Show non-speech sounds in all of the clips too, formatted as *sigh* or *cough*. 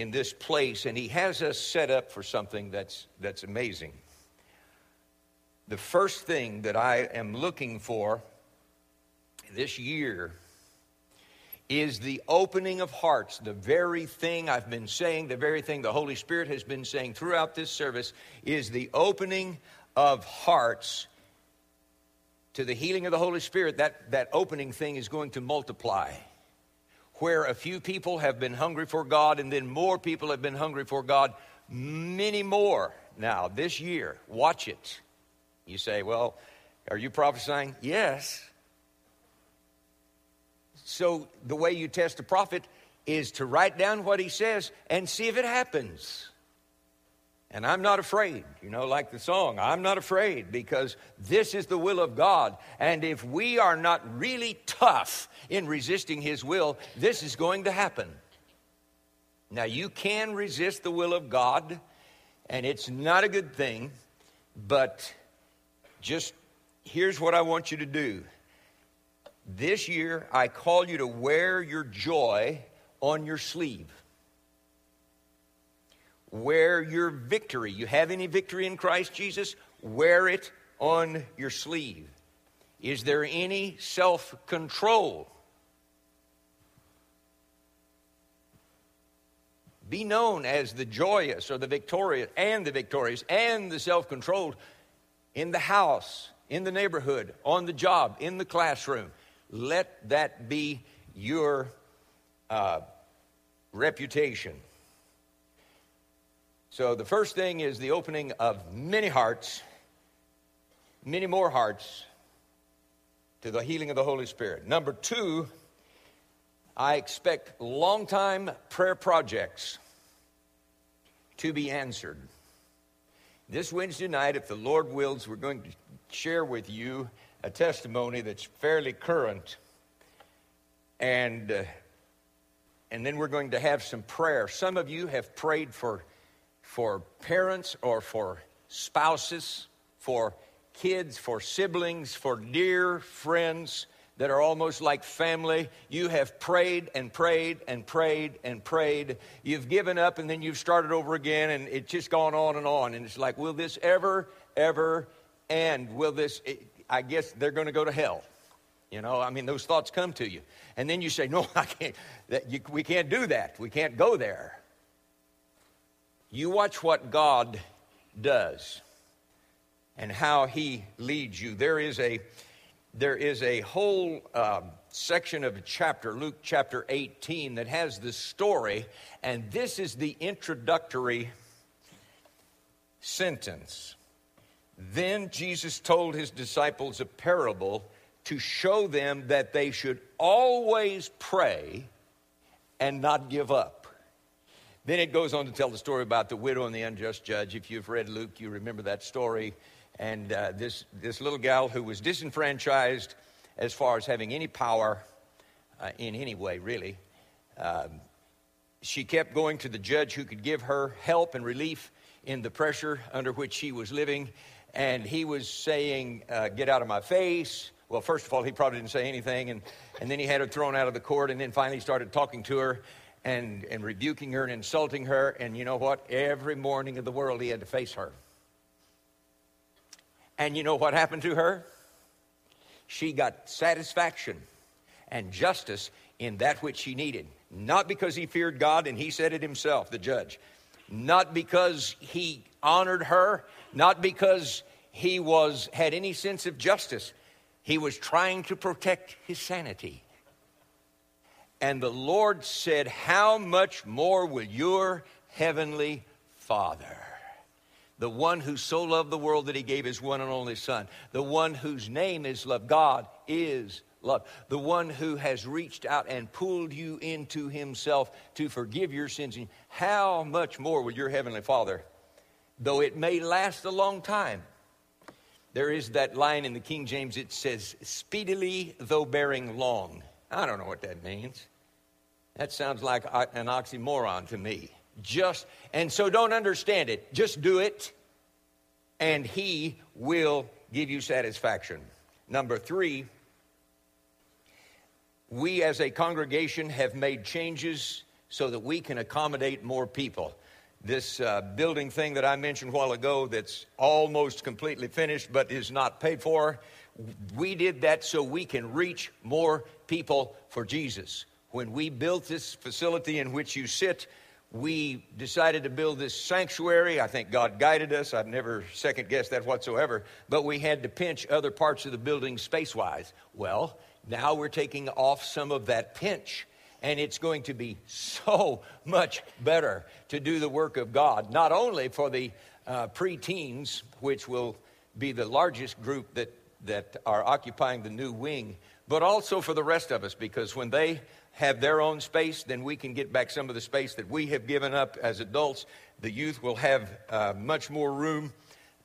in this place, and He has us set up for something that's, that's amazing. The first thing that I am looking for this year is the opening of hearts. The very thing I've been saying, the very thing the Holy Spirit has been saying throughout this service is the opening of hearts to the healing of the Holy Spirit. That, that opening thing is going to multiply. Where a few people have been hungry for God and then more people have been hungry for God, many more now this year. Watch it. You say, well, are you prophesying? Yes. So the way you test a prophet is to write down what he says and see if it happens. And I'm not afraid, you know, like the song, I'm not afraid because this is the will of God. And if we are not really tough in resisting His will, this is going to happen. Now, you can resist the will of God, and it's not a good thing, but just here's what I want you to do this year, I call you to wear your joy on your sleeve. Wear your victory. You have any victory in Christ Jesus? Wear it on your sleeve. Is there any self control? Be known as the joyous or the victorious and the victorious and the self controlled in the house, in the neighborhood, on the job, in the classroom. Let that be your uh, reputation. So, the first thing is the opening of many hearts, many more hearts to the healing of the Holy Spirit. Number two, I expect long time prayer projects to be answered. This Wednesday night, if the Lord wills, we're going to share with you a testimony that's fairly current. And, uh, and then we're going to have some prayer. Some of you have prayed for, for parents or for spouses, for kids, for siblings, for dear friends that are almost like family. You have prayed and prayed and prayed and prayed. You've given up and then you've started over again and it's just gone on and on. And it's like, will this ever, ever end? Will this, I guess they're going to go to hell. You know, I mean, those thoughts come to you. And then you say, no, *laughs* I can't, that you, we can't do that. We can't go there. You watch what God does and how He leads you. There is a, there is a whole um, section of a chapter, Luke chapter 18, that has this story, and this is the introductory sentence. Then Jesus told his disciples a parable to show them that they should always pray and not give up. Then it goes on to tell the story about the widow and the unjust judge. If you've read Luke, you remember that story. And uh, this, this little gal who was disenfranchised as far as having any power uh, in any way, really, um, she kept going to the judge who could give her help and relief in the pressure under which she was living and he was saying, uh, Get out of my face. Well, first of all, he probably didn't say anything, and, and then he had her thrown out of the court, and then finally started talking to her and, and rebuking her and insulting her. And you know what? Every morning of the world, he had to face her. And you know what happened to her? She got satisfaction and justice in that which she needed. Not because he feared God, and he said it himself, the judge. Not because he honored her, not because he was had any sense of justice. He was trying to protect his sanity. And the Lord said, How much more will your heavenly Father, the one who so loved the world that he gave his one and only Son, the one whose name is love, God is love, the one who has reached out and pulled you into himself to forgive your sins, how much more will your heavenly Father though it may last a long time. There is that line in the King James, it says, speedily though bearing long. I don't know what that means. That sounds like an oxymoron to me. Just, and so don't understand it. Just do it, and He will give you satisfaction. Number three, we as a congregation have made changes so that we can accommodate more people. This uh, building thing that I mentioned a while ago that's almost completely finished but is not paid for, we did that so we can reach more people for Jesus. When we built this facility in which you sit, we decided to build this sanctuary. I think God guided us. I've never second guessed that whatsoever. But we had to pinch other parts of the building space wise. Well, now we're taking off some of that pinch. And it's going to be so *laughs* much better to do the work of God, not only for the uh, preteens, which will be the largest group that, that are occupying the new wing, but also for the rest of us, because when they have their own space, then we can get back some of the space that we have given up as adults. The youth will have uh, much more room,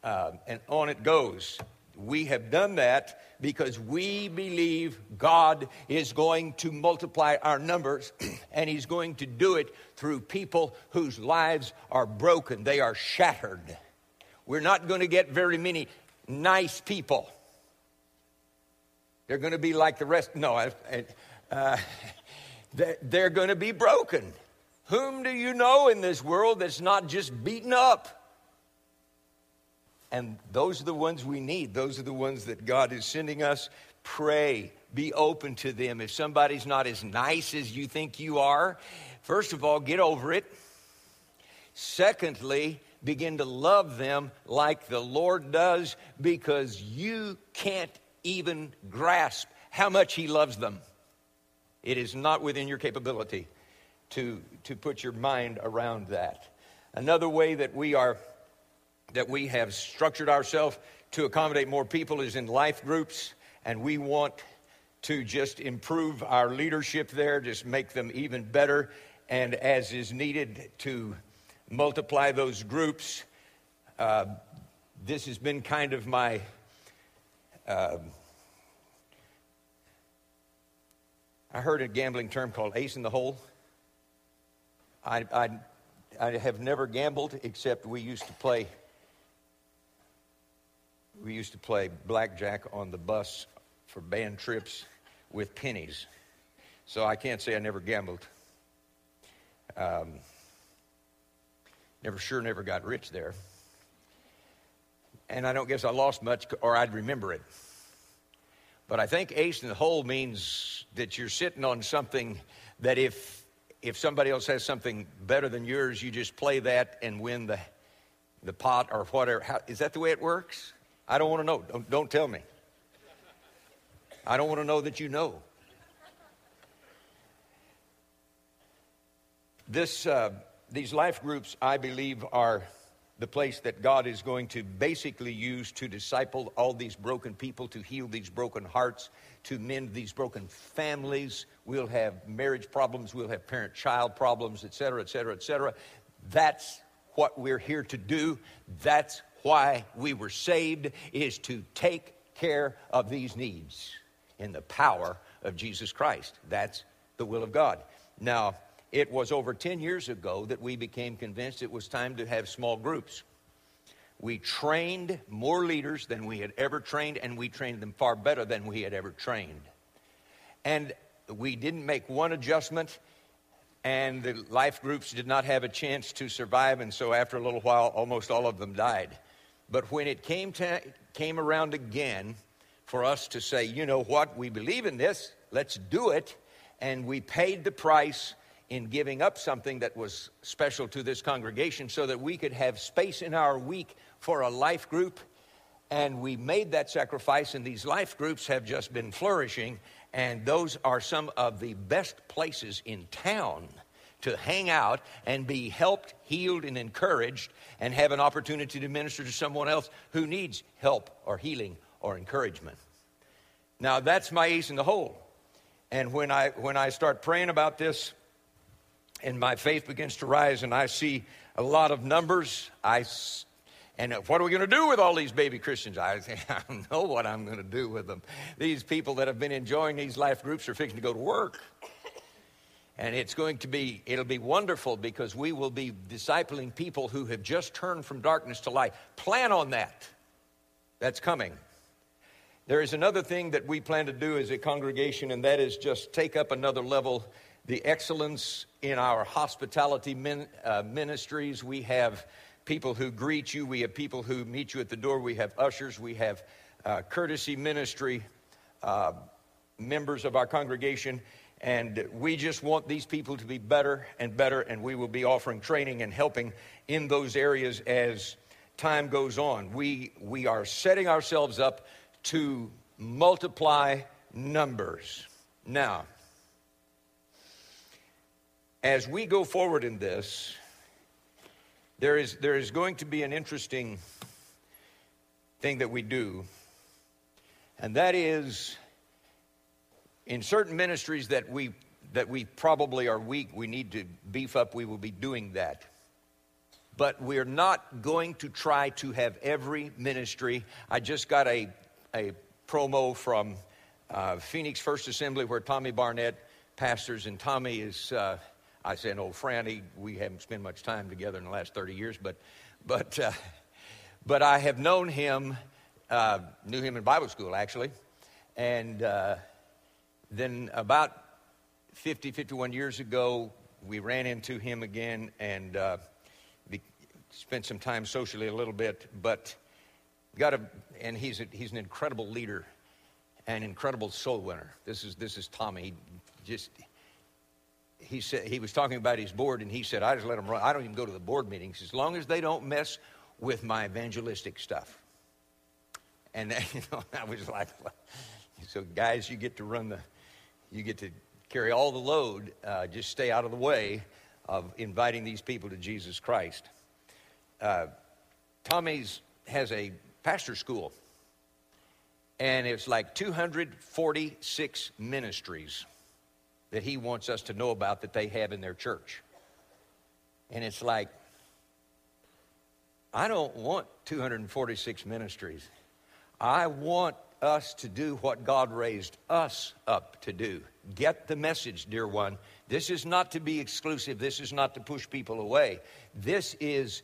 uh, and on it goes. We have done that because we believe God is going to multiply our numbers, *clears throat* and He's going to do it through people whose lives are broken, they are shattered. We're not going to get very many nice people. They're going to be like the rest. No, I, uh, *laughs* they're going to be broken. Whom do you know in this world that's not just beaten up? And those are the ones we need. Those are the ones that God is sending us. Pray, be open to them. If somebody's not as nice as you think you are, first of all, get over it. Secondly, begin to love them like the Lord does because you can't even grasp how much He loves them. It is not within your capability to, to put your mind around that. Another way that we are that we have structured ourselves to accommodate more people is in life groups, and we want to just improve our leadership there, just make them even better, and as is needed to multiply those groups. Uh, this has been kind of my uh, I heard a gambling term called ace in the hole. I, I, I have never gambled except we used to play. We used to play blackjack on the bus for band trips with pennies. So I can't say I never gambled. Um, never sure never got rich there. And I don't guess I lost much or I'd remember it. But I think ace in the hole means that you're sitting on something that if if somebody else has something better than yours, you just play that and win the the pot or whatever. How, is that the way it works? I don't want to know. Don't, don't tell me. I don't want to know that you know. This, uh, these life groups, I believe, are the place that God is going to basically use to disciple all these broken people, to heal these broken hearts, to mend these broken families. We'll have marriage problems, we'll have parent child problems, et cetera, et cetera, et cetera. That's what we're here to do. That's why we were saved, is to take care of these needs in the power of Jesus Christ. That's the will of God. Now, it was over 10 years ago that we became convinced it was time to have small groups. We trained more leaders than we had ever trained, and we trained them far better than we had ever trained. And we didn't make one adjustment, and the life groups did not have a chance to survive, and so after a little while, almost all of them died. But when it came, to, came around again for us to say, you know what, we believe in this, let's do it, and we paid the price in giving up something that was special to this congregation so that we could have space in our week for a life group. And we made that sacrifice, and these life groups have just been flourishing. And those are some of the best places in town to hang out and be helped, healed, and encouraged, and have an opportunity to minister to someone else who needs help or healing or encouragement. Now, that's my ace in the hole. And when I, when I start praying about this, and my faith begins to rise, and I see a lot of numbers. I and uh, what are we going to do with all these baby Christians? I, *laughs* I know what I'm going to do with them. These people that have been enjoying these life groups are fixing to go to work. And it's going to be, it'll be wonderful because we will be discipling people who have just turned from darkness to light. Plan on that. That's coming. There is another thing that we plan to do as a congregation, and that is just take up another level the excellence in our hospitality min, uh, ministries. We have people who greet you, we have people who meet you at the door, we have ushers, we have uh, courtesy ministry uh, members of our congregation. And we just want these people to be better and better, and we will be offering training and helping in those areas as time goes on. We, we are setting ourselves up to multiply numbers. Now, as we go forward in this, there is, there is going to be an interesting thing that we do, and that is in certain ministries that we, that we probably are weak, we need to beef up, we will be doing that. But we're not going to try to have every ministry. I just got a, a promo from uh, Phoenix First Assembly where Tommy Barnett pastors, and Tommy is. Uh, I say an old friend. He, we haven't spent much time together in the last 30 years, but, but, uh, but I have known him, uh, knew him in Bible school actually. And uh, then about 50, 51 years ago, we ran into him again and uh, spent some time socially a little bit, but got a, and he's, a, he's an incredible leader, an incredible soul winner. This is, this is Tommy. He just, he said he was talking about his board, and he said, "I just let them run. I don't even go to the board meetings as long as they don't mess with my evangelistic stuff." And *laughs* you know, I was like, "So guys, you get to run the, you get to carry all the load. Uh, just stay out of the way of inviting these people to Jesus Christ." Uh, Tommy's has a pastor school, and it's like 246 ministries that he wants us to know about that they have in their church. And it's like, I don't want 246 ministries. I want us to do what God raised us up to do. Get the message, dear one. This is not to be exclusive. This is not to push people away. This is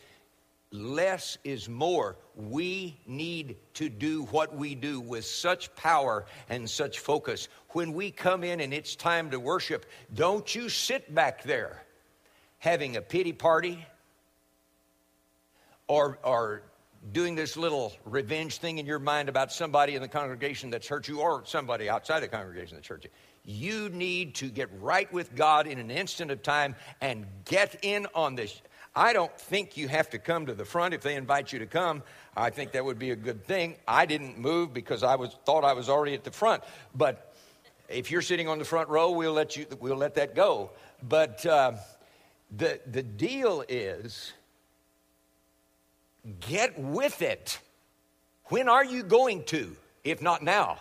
less is more. We need to do what we do with such power and such focus. When we come in and it's time to worship, don't you sit back there having a pity party or, or doing this little revenge thing in your mind about somebody in the congregation that's hurt you or somebody outside the congregation that's hurt you. You need to get right with God in an instant of time and get in on this. I don't think you have to come to the front if they invite you to come. I think that would be a good thing. I didn't move because I was thought I was already at the front. But if you're sitting on the front row, we'll let you we'll let that go. But uh, the the deal is get with it. When are you going to? If not now.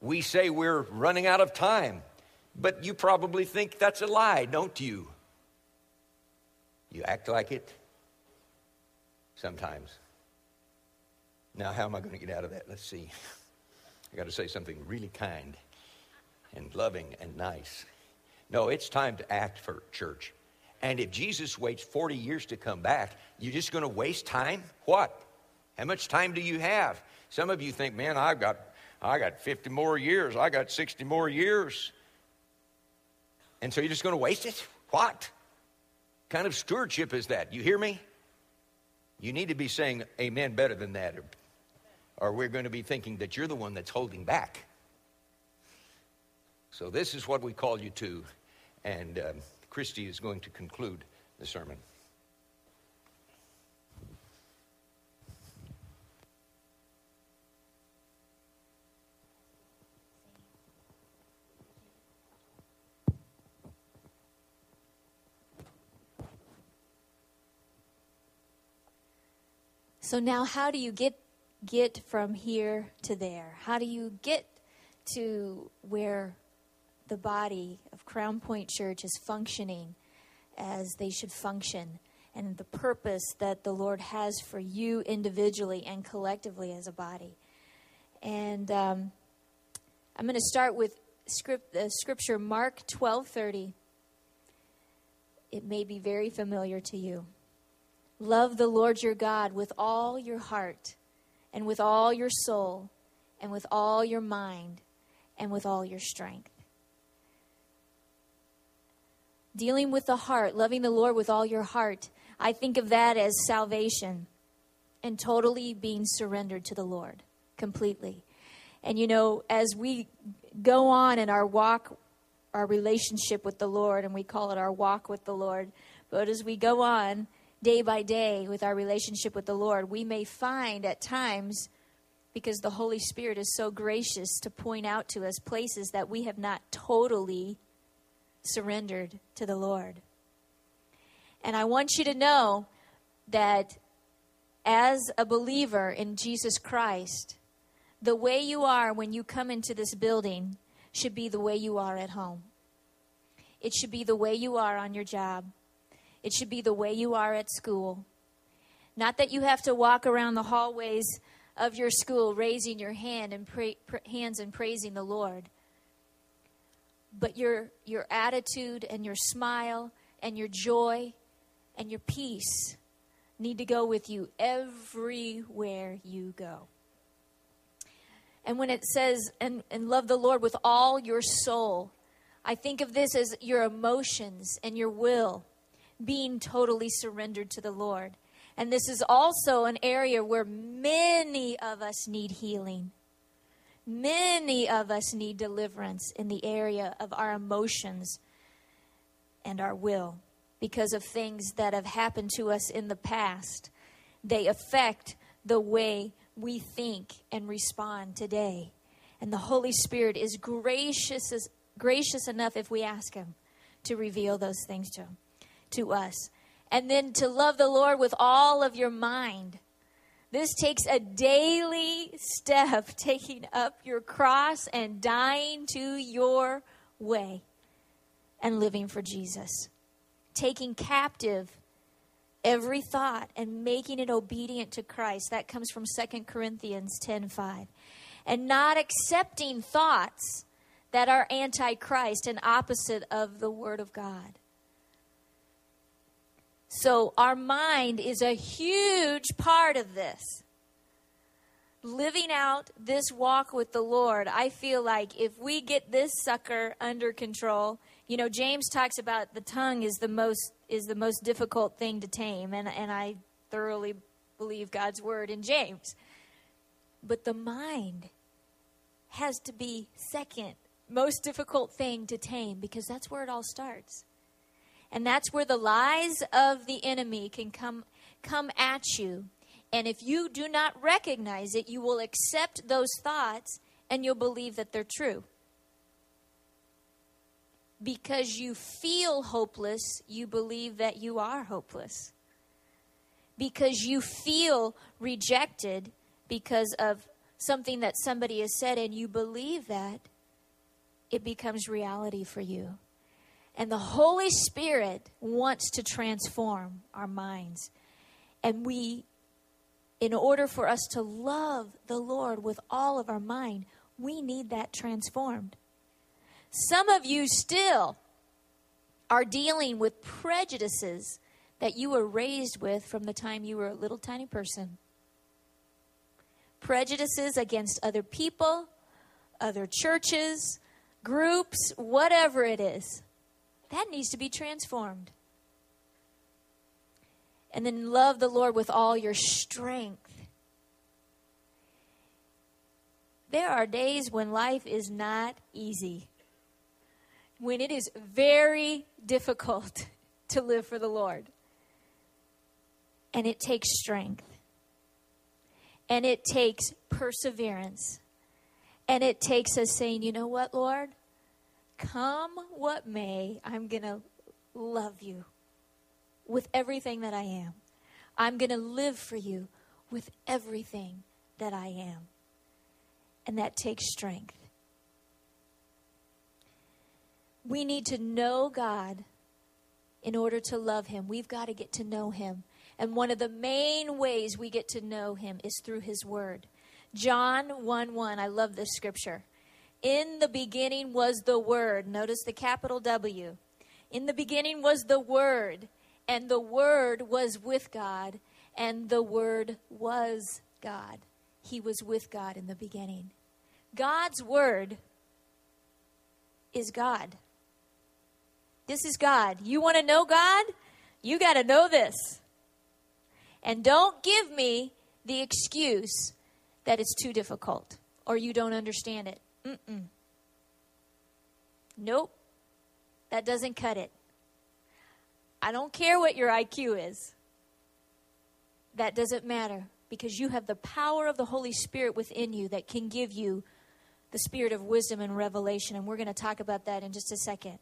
We say we're running out of time, but you probably think that's a lie, don't you? You act like it sometimes. Now, how am I going to get out of that? Let's see. I got to say something really kind and loving and nice. No, it's time to act for church. And if Jesus waits 40 years to come back, you're just going to waste time? What? How much time do you have? Some of you think, man, I've got, I got 50 more years. I got 60 more years. And so you're just going to waste it? What? Kind of stewardship is that? You hear me? You need to be saying amen better than that, or, or we're going to be thinking that you're the one that's holding back. So, this is what we call you to, and um, Christy is going to conclude the sermon. So now how do you get get from here to there? How do you get to where the body of Crown Point Church is functioning as they should function and the purpose that the Lord has for you individually and collectively as a body? And um, I'm going to start with script, the scripture Mark 12:30. It may be very familiar to you. Love the Lord your God with all your heart, and with all your soul, and with all your mind, and with all your strength. dealing with the heart, loving the Lord with all your heart, I think of that as salvation and totally being surrendered to the Lord completely. And you know, as we go on in our walk, our relationship with the Lord, and we call it our walk with the Lord, but as we go on day by day with our relationship with the Lord, we may find at times, because the Holy Spirit is so gracious to point out to us places that we have not totally surrendered to the Lord. And I want you to know that as a believer in Jesus Christ, the way you are when you come into this building should be the way you are at home. It should be the way you are on your job. It should be the way you are at school. Not that you have to walk around the hallways of your school raising your hand and pra- hands and praising the Lord. But your your attitude and your smile and your joy and your peace need to go with you everywhere you go. And when it says, and, and love the Lord with all your soul, I think of this as your emotions and your will being totally surrendered to the Lord. And this is also an area where many of us need healing. Many of us need deliverance in the area of our emotions and our will because of things that have happened to us in the past. They affect the way we think and respond today. And the Holy Spirit is gracious, gracious enough if we ask Him to reveal those things to, to us. And then to love the Lord with all of your mind. This takes a daily step, *laughs* taking up your cross and dying to your way and living for Jesus. Taking captive every thought and making it obedient to Christ. That comes from 2 Corinthians 10:5. And not accepting thoughts that are antichrist and opposite of the word of God. So our mind is a huge part of this. Living out this walk with the Lord, I feel like if we get this sucker under control, you know, James talks about the tongue is the most is the most difficult thing to tame, and, and I thoroughly believe God's word in James. But the mind has to be second most difficult thing to tame because that's where it all starts. And that's where the lies of the enemy can come come at you. And if you do not recognize it, you will accept those thoughts and you'll believe that they're true because you feel hopeless, you believe that you are hopeless. Because you feel rejected because of something that somebody has said and you believe that, it becomes reality for you. And the Holy Spirit wants to transform our minds. And we, in order for us to love the Lord with all of our mind, we need that transformed. Some of you still are dealing with prejudices that you were raised with from the time you were a little tiny person. Prejudices against other people, other churches, groups, whatever it is. That needs to be transformed. And then love the Lord with all your strength. There are days when life is not easy when it is very difficult *laughs* to live for the Lord. And it takes strength. And it takes perseverance. And it takes us saying, you know what, Lord? Come what may, I'm going to love you with everything that I am. I'm going to live for you with everything that I am. And that takes strength. We need to know God in order to love Him. We've got to get to know Him. And one of the main ways we get to know Him is through His Word. John 1 1, I love this scripture. In the beginning was the Word. Notice the capital W. In the beginning was the Word, and the Word was with God, and the Word was God. He was with God in the beginning. God's Word is God. This is God. You want to know God? You got to know this. And don't give me the excuse that it's too difficult or you don't understand it. Mm-mm. Nope. That doesn't cut it. I don't care what your IQ is. That doesn't matter because you have the power of the Holy Spirit within you that can give you the spirit of wisdom and revelation. And we're going to talk about that in just a second.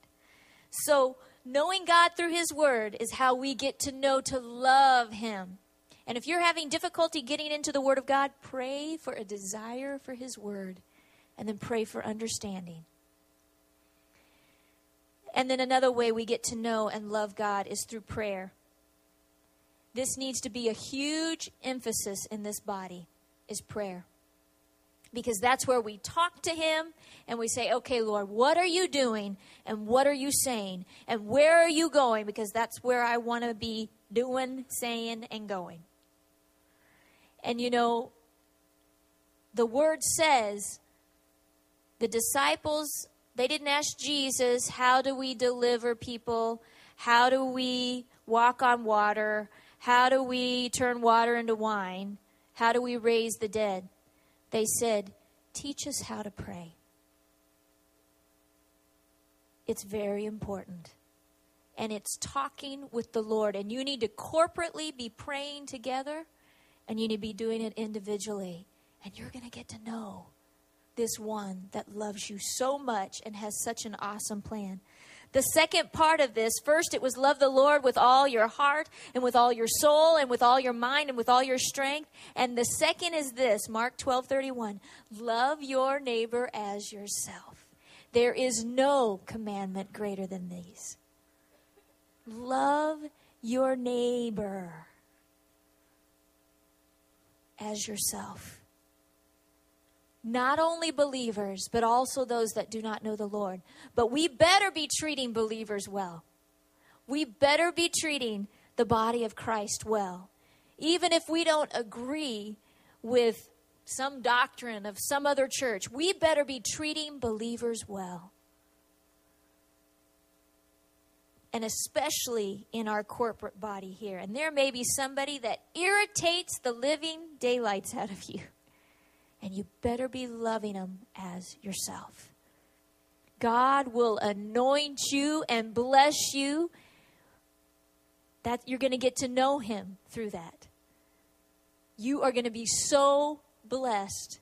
So, knowing God through His Word is how we get to know to love Him. And if you're having difficulty getting into the Word of God, pray for a desire for His Word and then pray for understanding. And then another way we get to know and love God is through prayer. This needs to be a huge emphasis in this body is prayer because that's where we talk to him and we say, okay, Lord, what are you doing and what are you saying and where are you going? Because that's where I want to be doing, saying, and going. And you know, the word says the disciples, they didn't ask Jesus, how do we deliver people? How do we walk on water? How do we turn water into wine? How do we raise the dead? They said, Teach us how to pray. It's very important. And it's talking with the Lord. And you need to corporately be praying together, and you need to be doing it individually. And you're going to get to know this one that loves you so much and has such an awesome plan. The second part of this, first it was love the Lord with all your heart and with all your soul and with all your mind and with all your strength. And the second is this, Mark 12, 31. Love your neighbor as yourself. There is no commandment greater than these. Love your neighbor as yourself not only believers, but also those that do not know the Lord. But we better be treating believers well. We better be treating the body of Christ well. Even if we don't agree with some doctrine of some other church, we better be treating believers well. And especially in our corporate body here. And there may be somebody that irritates the living daylights out of you and you better be loving them as yourself. God will anoint you and bless you. That you're going to get to know him through that. You are going to be so blessed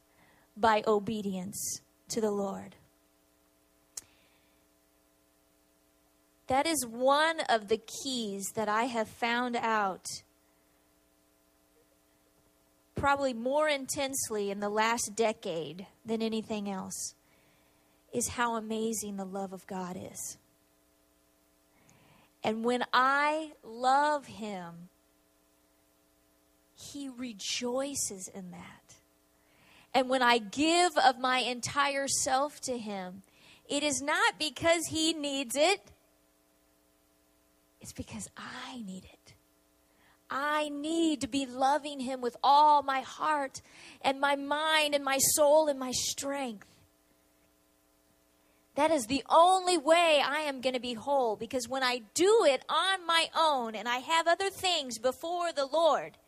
by obedience to the Lord. That is one of the keys that I have found out probably more intensely in the last decade than anything else is how amazing the love of God is. And when I love Him, He rejoices in that. And when I give of my entire self to Him, it is not because He needs it, it's because I need it. I need to be loving Him with all my heart and my mind and my soul and my strength. That is the only way I am going to be whole because when I do it on my own and I have other things before the Lord,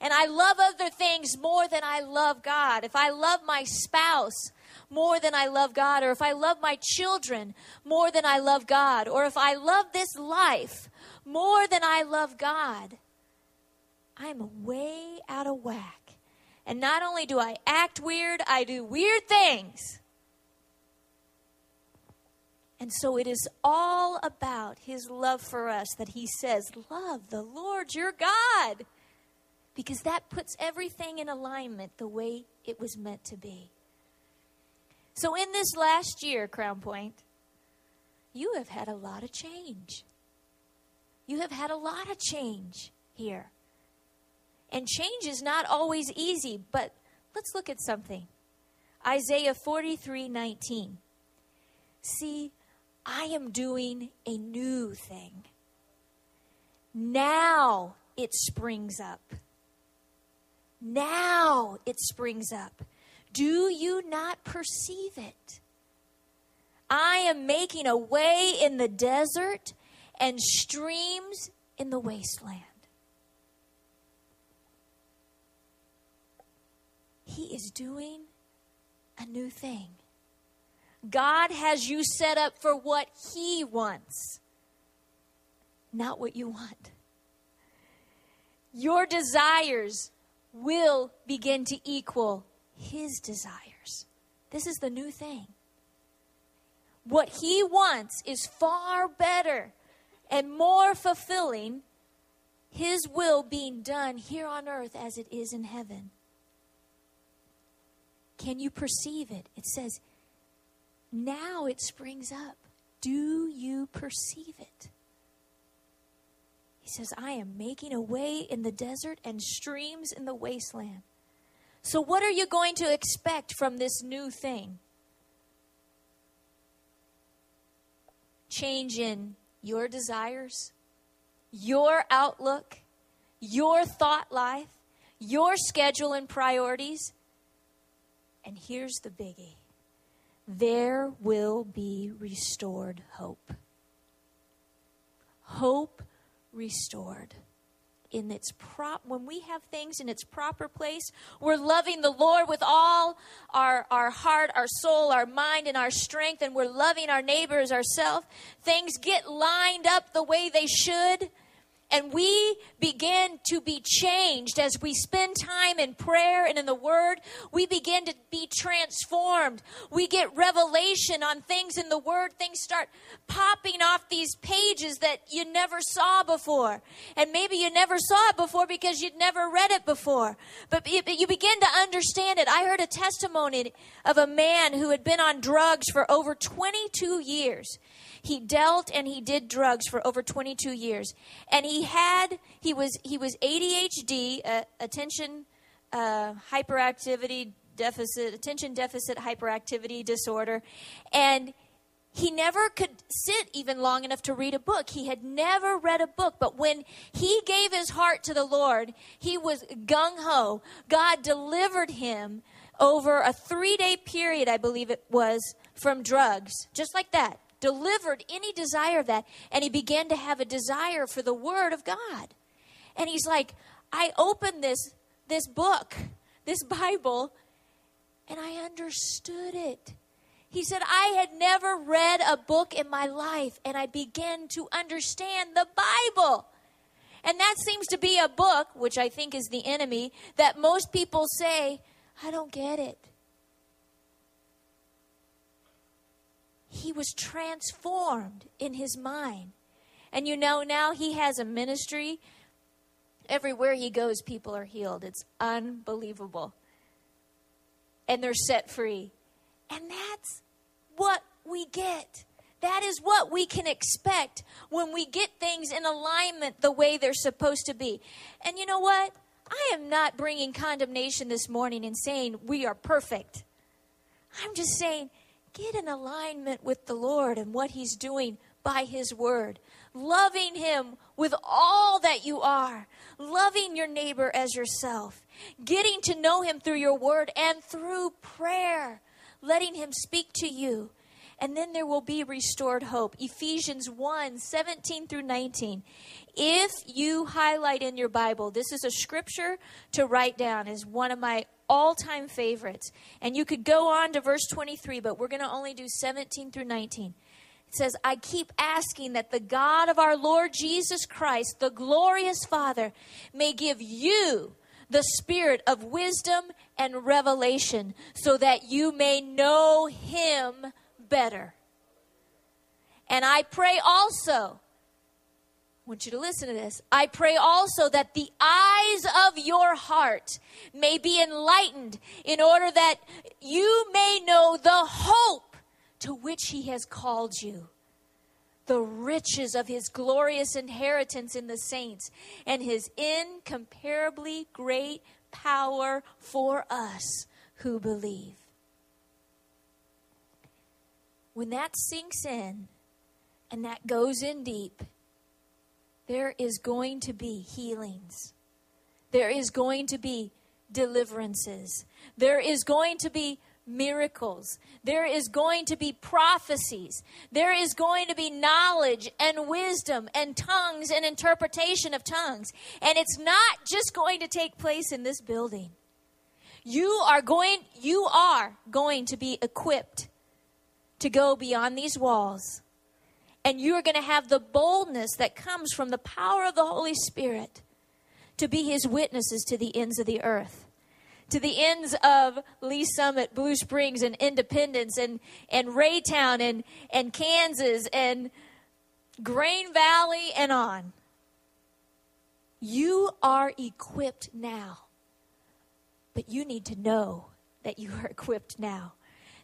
and I love other things more than I love God, if I love my spouse more than I love God, or if I love my children more than I love God, or if I love this life more than I love God, I'm way out of whack. And not only do I act weird, I do weird things. And so it is all about his love for us that he says, Love the Lord your God. Because that puts everything in alignment the way it was meant to be. So, in this last year, Crown Point, you have had a lot of change. You have had a lot of change here. And change is not always easy, but let's look at something. Isaiah 43 19. See, I am doing a new thing. Now it springs up. Now it springs up. Do you not perceive it? I am making a way in the desert and streams in the wasteland. He is doing a new thing. God has you set up for what He wants, not what you want. Your desires will begin to equal His desires. This is the new thing. What He wants is far better and more fulfilling, His will being done here on earth as it is in heaven. Can you perceive it? It says, now it springs up. Do you perceive it? He says, I am making a way in the desert and streams in the wasteland. So, what are you going to expect from this new thing? Change in your desires, your outlook, your thought life, your schedule and priorities. And here's the biggie. There will be restored hope. Hope restored. In its prop when we have things in its proper place we're loving the lord with all our our heart our soul our mind and our strength and we're loving our neighbors ourselves. Things get lined up the way they should and we begin to be changed as we spend time in prayer and in the Word. We begin to be transformed. We get revelation on things in the Word. Things start popping off these pages that you never saw before. And maybe you never saw it before because you'd never read it before. But you begin to understand it. I heard a testimony of a man who had been on drugs for over 22 years. He dealt and he did drugs for over 22 years. And he had, he was, he was ADHD, uh, attention uh, hyperactivity deficit, attention deficit hyperactivity disorder. And he never could sit even long enough to read a book. He had never read a book, but when he gave his heart to the Lord, he was gung ho. God delivered him over a three day period, I believe it was, from drugs, just like that delivered any desire of that. And he began to have a desire for the Word of God. And he's like, I opened this, this book, this Bible, and I understood it. He said, I had never read a book in my life, and I began to understand the Bible. And that seems to be a book, which I think is the enemy, that most people say, I don't get it. He was transformed in his mind. And you know, now he has a ministry. Everywhere he goes, people are healed. It's unbelievable. And they're set free. And that's what we get. That is what we can expect when we get things in alignment the way they're supposed to be. And you know what? I am not bringing condemnation this morning and saying we are perfect. I'm just saying get in alignment with the Lord and what He's doing by His Word. Loving Him with all that you are. Loving your neighbor as yourself. Getting to know Him through your Word and through prayer. Letting Him speak to you. And then there will be restored hope. Ephesians 1 17 through 19. If you highlight in your Bible, this is a scripture to write down, is one of my all time favorites. And you could go on to verse 23, but we're going to only do 17 through 19. It says, I keep asking that the God of our Lord Jesus Christ, the glorious Father, may give you the spirit of wisdom and revelation so that you may know him better. And I pray also I want you to listen to this. I pray also that the eyes of your heart may be enlightened in order that you may know the hope to which he has called you, the riches of his glorious inheritance in the saints, and his incomparably great power for us who believe. When that sinks in and that goes in deep, there is going to be healings. There is going to be deliverances. There is going to be miracles. There is going to be prophecies. There is going to be knowledge and wisdom and tongues and interpretation of tongues. And it's not just going to take place in this building. You are going you are going to be equipped to go beyond these walls. And you are going to have the boldness that comes from the power of the Holy Spirit to be his witnesses to the ends of the earth to the ends of Lee's Summit, Blue Springs, and Independence, and, and Raytown, and, and Kansas, and Grain Valley, and on. You are equipped now. But you need to know that you are equipped now.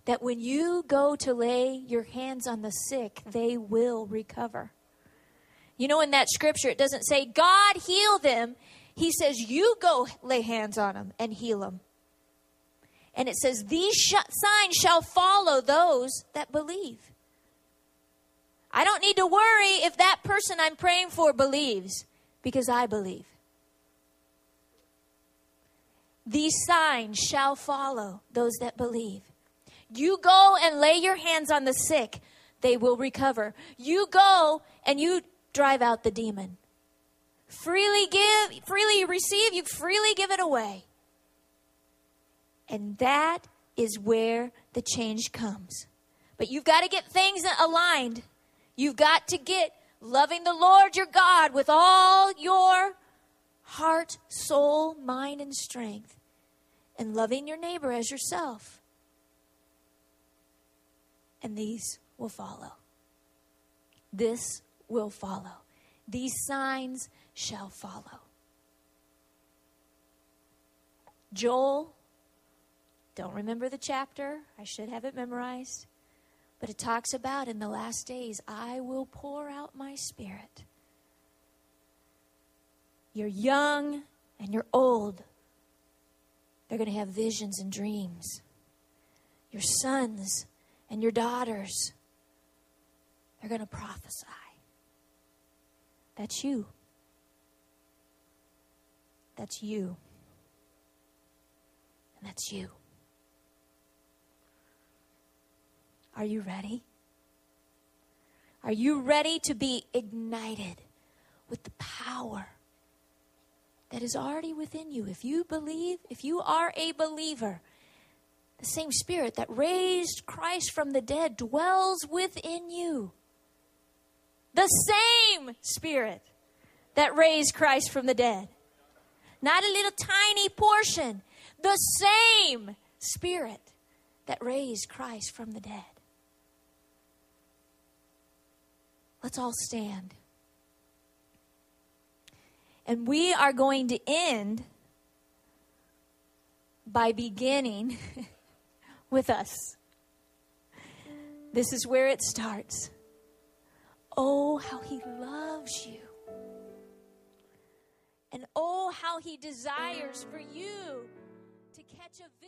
That when you go to lay your hands on the sick, they will recover. You know, in that scripture, it doesn't say, God heal them. He says, You go lay hands on them and heal them. And it says, These sh- signs shall follow those that believe. I don't need to worry if that person I'm praying for believes because I believe. These signs shall follow those that believe. You go and lay your hands on the sick, they will recover. You go and you drive out the demon. Freely give, freely receive, you freely give it away. And that is where the change comes. But you've got to get things aligned. You've got to get loving the Lord your God with all your heart, soul, mind, and strength, and loving your neighbor as yourself. And these will follow. This will follow. These signs shall follow. Joel, don't remember the chapter. I should have it memorized. But it talks about in the last days, I will pour out my spirit. You're young and you're old. They're going to have visions and dreams. Your sons and your daughters, they're going to prophesy. That's you. That's you. And that's you. Are you ready? Are you ready to be ignited with the power that is already within you? If you believe, if you are a believer, the same spirit that raised Christ from the dead dwells within you. The same spirit that raised Christ from the dead not a little tiny portion. The same Spirit that raised Christ from the dead. Let's all stand. And we are going to end by beginning *laughs* with us. This is where it starts. Oh, how he loves you. And oh, how he desires for you to catch a.